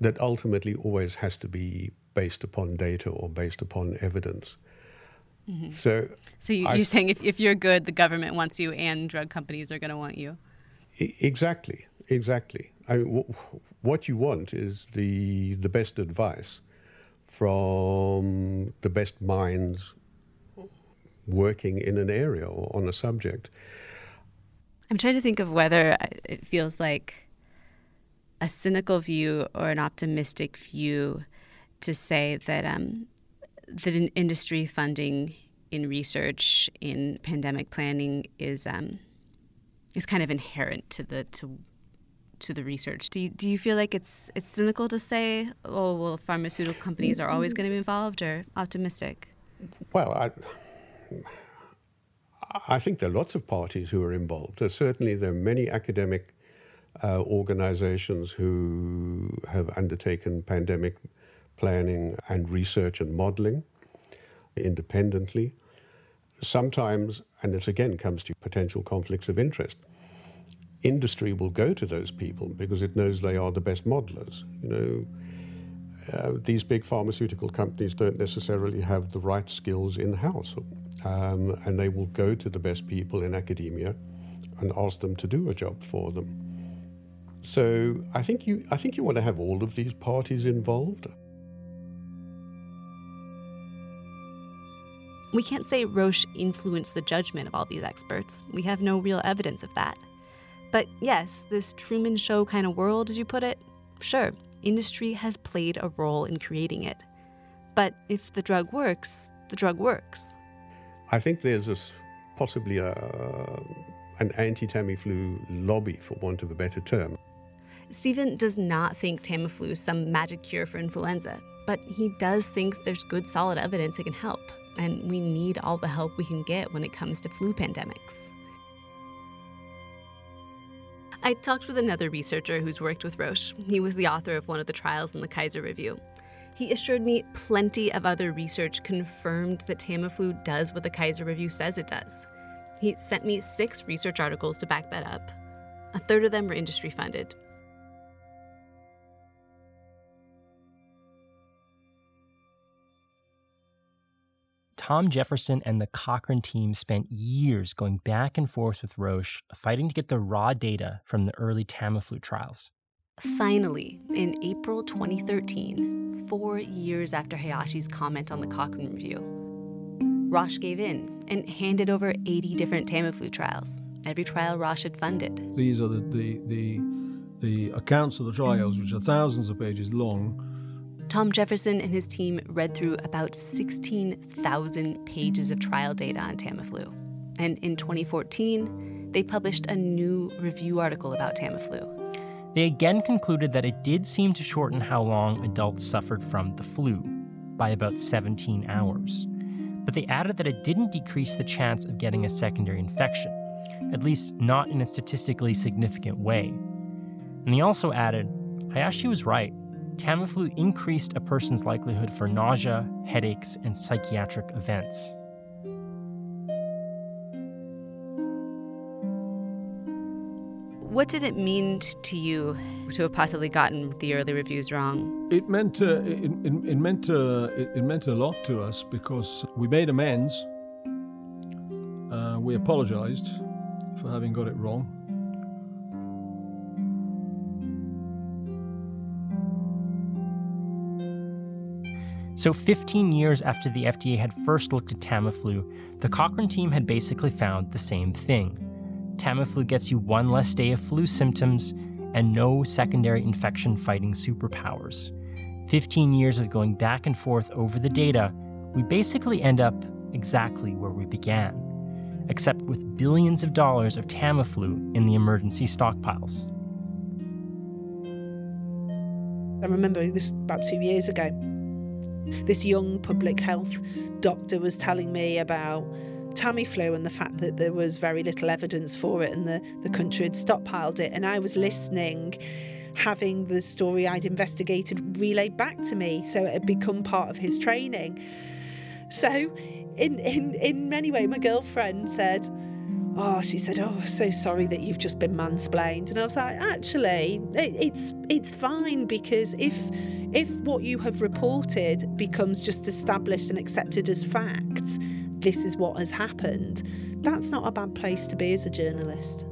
that ultimately always has to be based upon data or based upon evidence. Mm-hmm. So, so you, are saying if, if you're good, the government wants you, and drug companies are going to want you. Exactly, exactly. I mean, w- what you want is the the best advice from the best minds working in an area or on a subject. I'm trying to think of whether it feels like a cynical view or an optimistic view to say that um, that industry funding in research in pandemic planning is um, is kind of inherent to the to to the research. Do you, do you feel like it's it's cynical to say, oh well, pharmaceutical companies are always going to be involved, or optimistic? Well, I I think there are lots of parties who are involved. Certainly, there are many academic uh, organizations who have undertaken pandemic planning and research and modeling independently. Sometimes, and this again comes to potential conflicts of interest, industry will go to those people because it knows they are the best modelers. You know, uh, these big pharmaceutical companies don't necessarily have the right skills in house um, and they will go to the best people in academia and ask them to do a job for them. So I think you I think you want to have all of these parties involved. We can't say Roche influenced the judgment of all these experts. We have no real evidence of that. But yes, this Truman Show kind of world, as you put it, sure, industry has played a role in creating it. But if the drug works, the drug works. I think there's this possibly a, an anti Tamiflu lobby, for want of a better term. Stephen does not think Tamiflu is some magic cure for influenza, but he does think there's good solid evidence it can help, and we need all the help we can get when it comes to flu pandemics. I talked with another researcher who's worked with Roche. He was the author of one of the trials in the Kaiser Review. He assured me plenty of other research confirmed that Tamiflu does what the Kaiser Review says it does. He sent me six research articles to back that up. A third of them were industry funded. Tom Jefferson and the Cochrane team spent years going back and forth with Roche, fighting to get the raw data from the early Tamiflu trials. Finally, in April 2013, four years after Hayashi's comment on the Cochrane Review, Roche gave in and handed over 80 different Tamiflu trials, every trial Roche had funded. These are the, the, the, the accounts of the trials, which are thousands of pages long. Tom Jefferson and his team read through about 16,000 pages of trial data on Tamiflu. And in 2014, they published a new review article about Tamiflu. They again concluded that it did seem to shorten how long adults suffered from the flu by about 17 hours. but they added that it didn't decrease the chance of getting a secondary infection, at least not in a statistically significant way. And they also added Hayashi was right. Tamiflu increased a person's likelihood for nausea, headaches, and psychiatric events. What did it mean to you to have possibly gotten the early reviews wrong? It meant uh, it, it, it meant uh, it, it, meant a lot to us because we made amends. Uh, we apologized for having got it wrong. So, 15 years after the FDA had first looked at Tamiflu, the Cochrane team had basically found the same thing. Tamiflu gets you one less day of flu symptoms and no secondary infection fighting superpowers. 15 years of going back and forth over the data, we basically end up exactly where we began, except with billions of dollars of Tamiflu in the emergency stockpiles. I remember this about two years ago. This young public health doctor was telling me about Tamiflu and the fact that there was very little evidence for it and the, the country had stockpiled it. And I was listening, having the story I'd investigated relayed back to me. So it had become part of his training. So, in, in, in many ways, my girlfriend said, Oh, she said, "Oh, so sorry that you've just been mansplained." And I was like, "Actually, it, it's it's fine because if if what you have reported becomes just established and accepted as fact, this is what has happened, that's not a bad place to be as a journalist.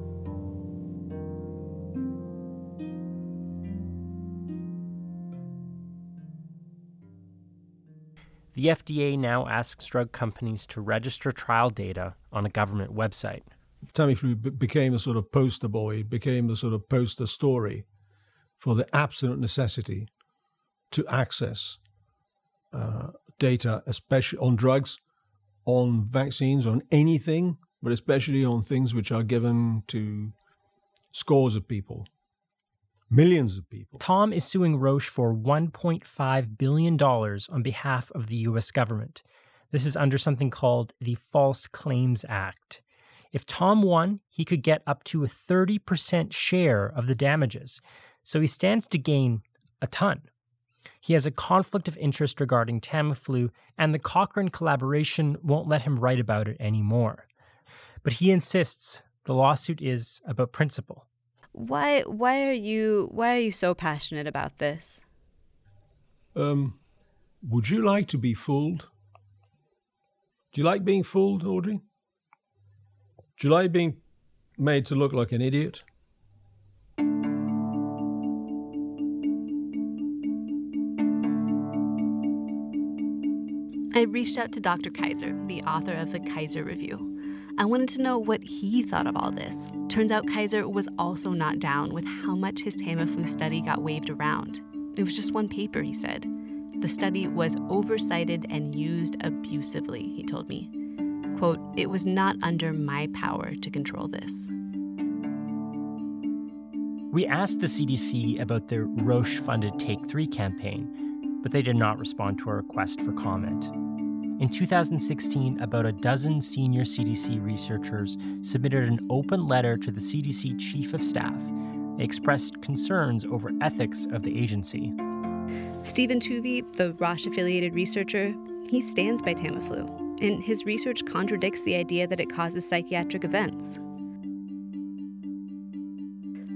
The FDA now asks drug companies to register trial data on a government website. Tamiflu b- became a sort of poster boy, became a sort of poster story for the absolute necessity to access uh, data, especially on drugs, on vaccines, on anything, but especially on things which are given to scores of people, millions of people. Tom is suing Roche for $1.5 billion on behalf of the US government. This is under something called the False Claims Act. If Tom won, he could get up to a 30% share of the damages. So he stands to gain a ton. He has a conflict of interest regarding Tamiflu, and the Cochrane collaboration won't let him write about it anymore. But he insists the lawsuit is about principle. Why why are you why are you so passionate about this? Um would you like to be fooled? Do you like being fooled, Audrey? Like being made to look like an idiot? I reached out to Dr. Kaiser, the author of the Kaiser Review. I wanted to know what he thought of all this. Turns out Kaiser was also not down with how much his Tamiflu study got waved around. It was just one paper, he said. The study was oversighted and used abusively, he told me. Quote, it was not under my power to control this. We asked the CDC about their Roche funded Take 3 campaign, but they did not respond to our request for comment. In 2016, about a dozen senior CDC researchers submitted an open letter to the CDC Chief of Staff. They expressed concerns over ethics of the agency. Stephen Toovey, the Roche affiliated researcher, he stands by Tamiflu, and his research contradicts the idea that it causes psychiatric events.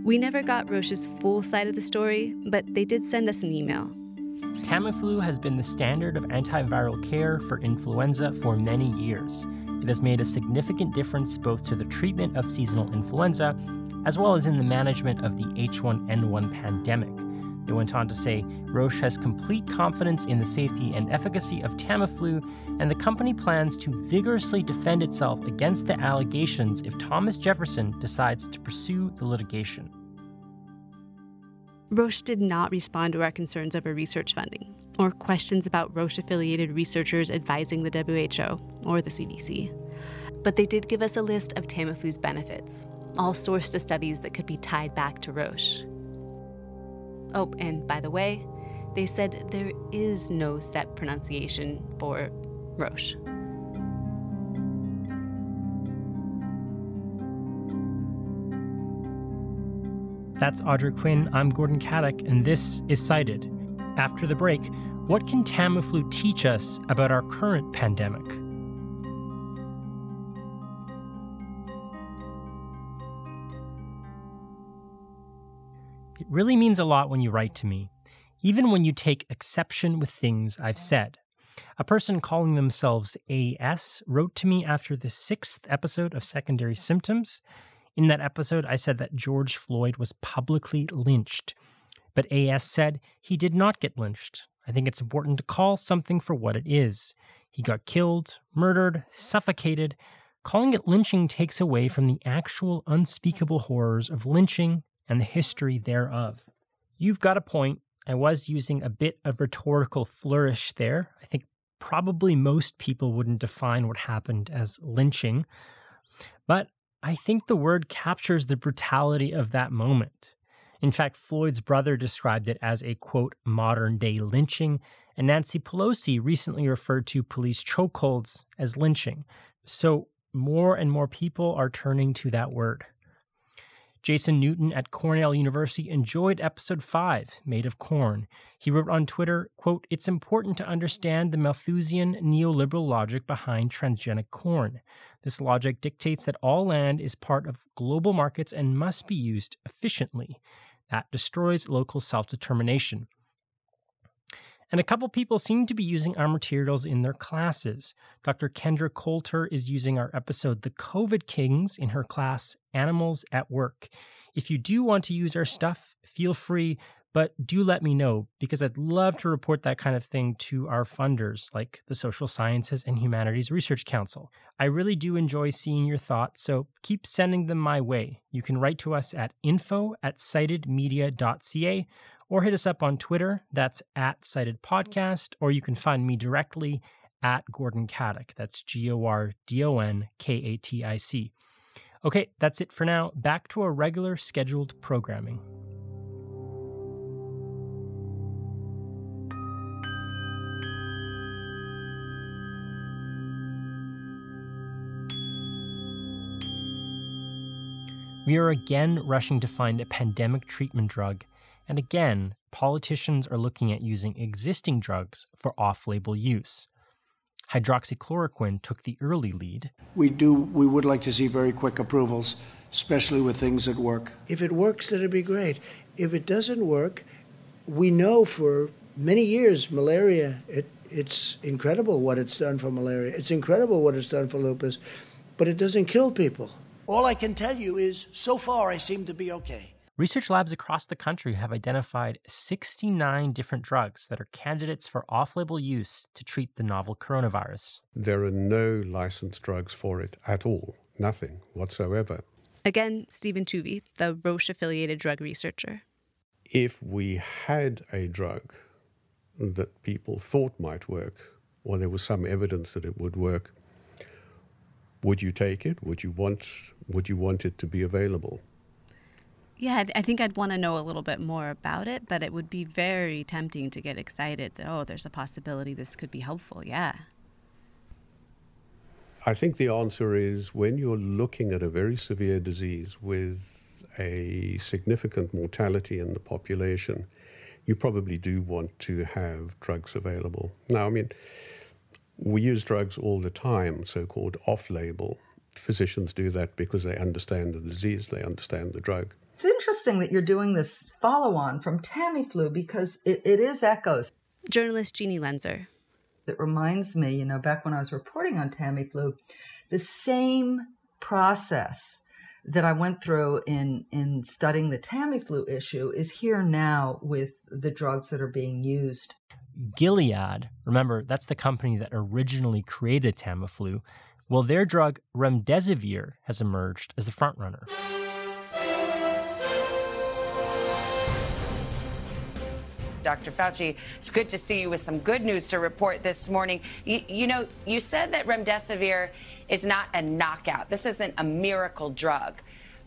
We never got Roche's full side of the story, but they did send us an email Tamiflu has been the standard of antiviral care for influenza for many years. It has made a significant difference both to the treatment of seasonal influenza as well as in the management of the H1N1 pandemic. They went on to say Roche has complete confidence in the safety and efficacy of Tamiflu, and the company plans to vigorously defend itself against the allegations if Thomas Jefferson decides to pursue the litigation. Roche did not respond to our concerns over research funding or questions about Roche affiliated researchers advising the WHO or the CDC. But they did give us a list of Tamiflu's benefits, all sourced to studies that could be tied back to Roche. Oh, and by the way, they said there is no set pronunciation for Roche. That's Audrey Quinn. I'm Gordon Katic, and this is Cited. After the break, what can Tamiflu teach us about our current pandemic? Really means a lot when you write to me, even when you take exception with things I've said. A person calling themselves AS wrote to me after the sixth episode of Secondary Symptoms. In that episode, I said that George Floyd was publicly lynched. But AS said he did not get lynched. I think it's important to call something for what it is. He got killed, murdered, suffocated. Calling it lynching takes away from the actual unspeakable horrors of lynching and the history thereof. You've got a point. I was using a bit of rhetorical flourish there. I think probably most people wouldn't define what happened as lynching. But I think the word captures the brutality of that moment. In fact, Floyd's brother described it as a quote, modern day lynching, and Nancy Pelosi recently referred to police chokeholds as lynching. So more and more people are turning to that word. Jason Newton at Cornell University enjoyed episode 5, Made of Corn. He wrote on Twitter, quote, It's important to understand the Malthusian neoliberal logic behind transgenic corn. This logic dictates that all land is part of global markets and must be used efficiently. That destroys local self determination. And a couple people seem to be using our materials in their classes. Dr. Kendra Coulter is using our episode The COVID Kings in her class Animals at Work. If you do want to use our stuff, feel free, but do let me know because I'd love to report that kind of thing to our funders like the Social Sciences and Humanities Research Council. I really do enjoy seeing your thoughts, so keep sending them my way. You can write to us at info at citedmedia.ca or hit us up on Twitter. That's at Cited Podcast, or you can find me directly at Gordon Katic. That's G O R D O N K A T I C. Okay, that's it for now. Back to our regular scheduled programming. We are again rushing to find a pandemic treatment drug and again, politicians are looking at using existing drugs for off label use. Hydroxychloroquine took the early lead. We do we would like to see very quick approvals, especially with things that work. If it works, that'd be great. If it doesn't work, we know for many years malaria it it's incredible what it's done for malaria. It's incredible what it's done for lupus, but it doesn't kill people. All I can tell you is so far I seem to be okay. Research labs across the country have identified 69 different drugs that are candidates for off label use to treat the novel coronavirus. There are no licensed drugs for it at all, nothing whatsoever. Again, Stephen Toovey, the Roche affiliated drug researcher. If we had a drug that people thought might work, or there was some evidence that it would work, would you take it? Would you want, would you want it to be available? Yeah, I think I'd want to know a little bit more about it, but it would be very tempting to get excited that, oh, there's a possibility this could be helpful. Yeah. I think the answer is when you're looking at a very severe disease with a significant mortality in the population, you probably do want to have drugs available. Now, I mean, we use drugs all the time, so called off label. Physicians do that because they understand the disease, they understand the drug. It's interesting that you're doing this follow on from Tamiflu because it, it is echoes. Journalist Jeannie Lenzer. It reminds me, you know, back when I was reporting on Tamiflu, the same process that I went through in in studying the Tamiflu issue is here now with the drugs that are being used. Gilead, remember that's the company that originally created Tamiflu. Well, their drug remdesivir has emerged as the frontrunner. Dr. Fauci, it's good to see you with some good news to report this morning. You, you, know, you said that remdesivir is not a knockout. This isn't a miracle drug,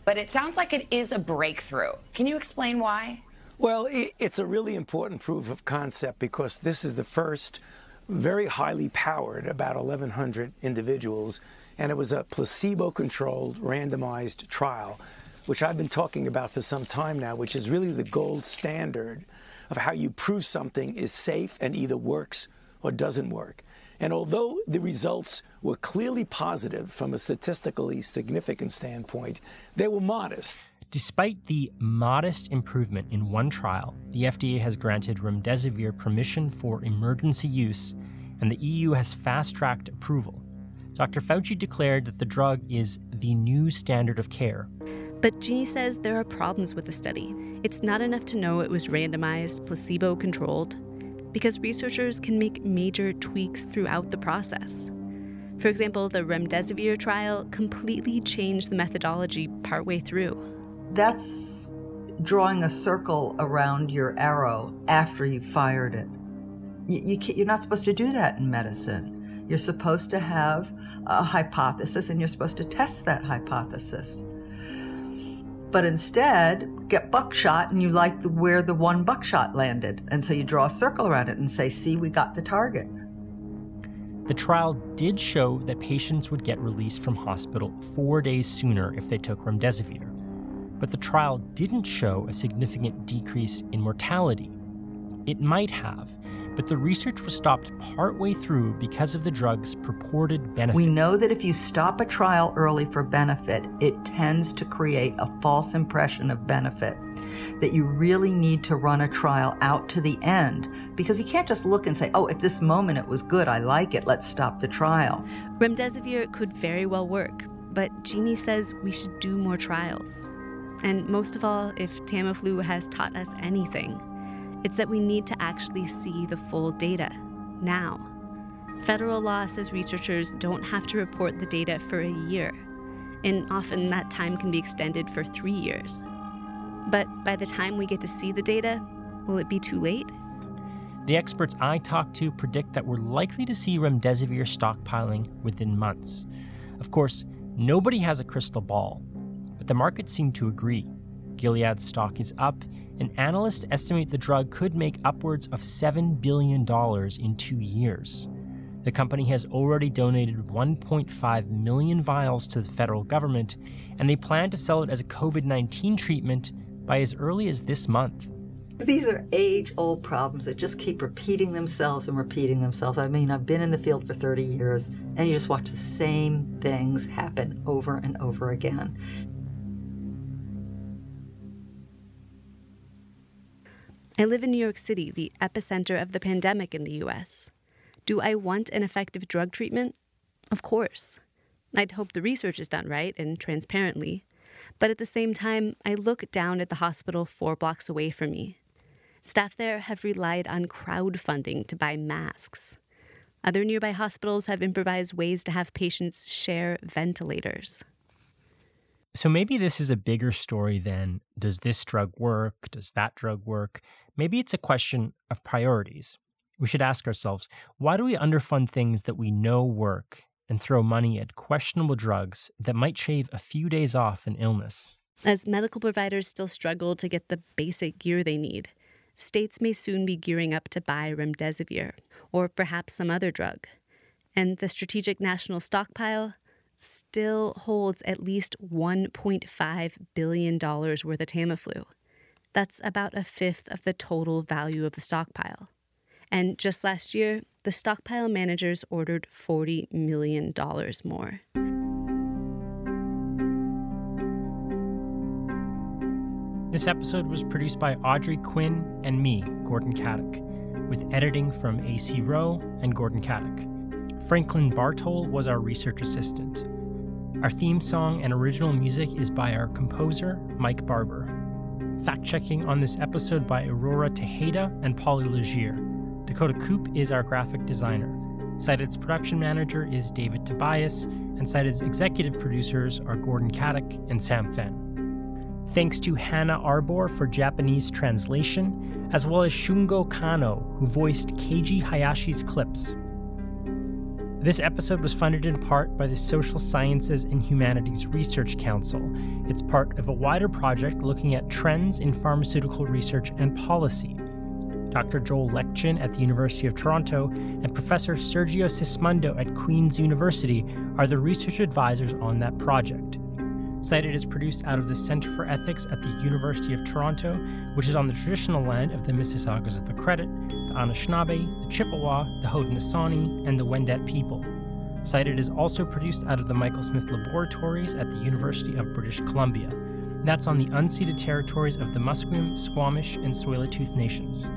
but it sounds like it is a breakthrough. Can you explain why? Well, it, it's a really important proof of concept because this is the first very highly powered, about 1,100 individuals, and it was a placebo controlled, randomized trial which I've been talking about for some time now, which is really the gold standard of how you prove something is safe and either works or doesn't work. And although the results were clearly positive from a statistically significant standpoint, they were modest. Despite the modest improvement in one trial, the FDA has granted remdesivir permission for emergency use, and the EU has fast tracked approval. Dr. Fauci declared that the drug is the new standard of care. But Jeannie says there are problems with the study. It's not enough to know it was randomized, placebo controlled, because researchers can make major tweaks throughout the process. For example, the remdesivir trial completely changed the methodology partway through that's drawing a circle around your arrow after you've fired it. You, you are not supposed to do that in medicine. You're supposed to have a hypothesis and you're supposed to test that hypothesis. But instead, get buckshot and you like the, where the one buckshot landed. And so you draw a circle around it and say, see, we got the target. The trial did show that patients would get released from hospital four days sooner if they took remdesivir but the trial didn't show a significant decrease in mortality. It might have, but the research was stopped partway through because of the drug's purported benefit. We know that if you stop a trial early for benefit, it tends to create a false impression of benefit. That you really need to run a trial out to the end because you can't just look and say, oh, at this moment it was good, I like it, let's stop the trial. Remdesivir could very well work, but Jeannie says we should do more trials. And most of all, if Tamiflu has taught us anything, it's that we need to actually see the full data now. Federal law says researchers don't have to report the data for a year, and often that time can be extended for three years. But by the time we get to see the data, will it be too late? The experts I talked to predict that we're likely to see remdesivir stockpiling within months. Of course, nobody has a crystal ball, but the market seemed to agree. Gilead's stock is up, and analysts estimate the drug could make upwards of $7 billion in two years. The company has already donated 1.5 million vials to the federal government, and they plan to sell it as a COVID 19 treatment by as early as this month. These are age old problems that just keep repeating themselves and repeating themselves. I mean, I've been in the field for 30 years, and you just watch the same things happen over and over again. I live in New York City, the epicenter of the pandemic in the US. Do I want an effective drug treatment? Of course. I'd hope the research is done right and transparently. But at the same time, I look down at the hospital four blocks away from me. Staff there have relied on crowdfunding to buy masks. Other nearby hospitals have improvised ways to have patients share ventilators. So maybe this is a bigger story than does this drug work? Does that drug work? Maybe it's a question of priorities. We should ask ourselves why do we underfund things that we know work and throw money at questionable drugs that might shave a few days off an illness? As medical providers still struggle to get the basic gear they need, states may soon be gearing up to buy remdesivir or perhaps some other drug. And the Strategic National Stockpile still holds at least $1.5 billion worth of Tamiflu. That's about a fifth of the total value of the stockpile. And just last year, the stockpile managers ordered $40 million more. This episode was produced by Audrey Quinn and me, Gordon Katic, with editing from AC Rowe and Gordon Katic. Franklin Bartol was our research assistant. Our theme song and original music is by our composer, Mike Barber. Fact checking on this episode by Aurora Tejeda and Polly Legier. Dakota Coop is our graphic designer. Cited's production manager is David Tobias, and Cited's executive producers are Gordon Katic and Sam Fenn. Thanks to Hannah Arbor for Japanese translation, as well as Shungo Kano, who voiced Keiji Hayashi's clips. This episode was funded in part by the Social Sciences and Humanities Research Council. It's part of a wider project looking at trends in pharmaceutical research and policy. Dr. Joel Lexchin at the University of Toronto and Professor Sergio Sismondo at Queen's University are the research advisors on that project. Cited is produced out of the Center for Ethics at the University of Toronto, which is on the traditional land of the Mississaugas of the Credit, the Anishinaabe, the Chippewa, the Haudenosaunee, and the Wendat people. Cited is also produced out of the Michael Smith Laboratories at the University of British Columbia. That's on the unceded territories of the Musqueam, Squamish, and Tsleil-Waututh nations.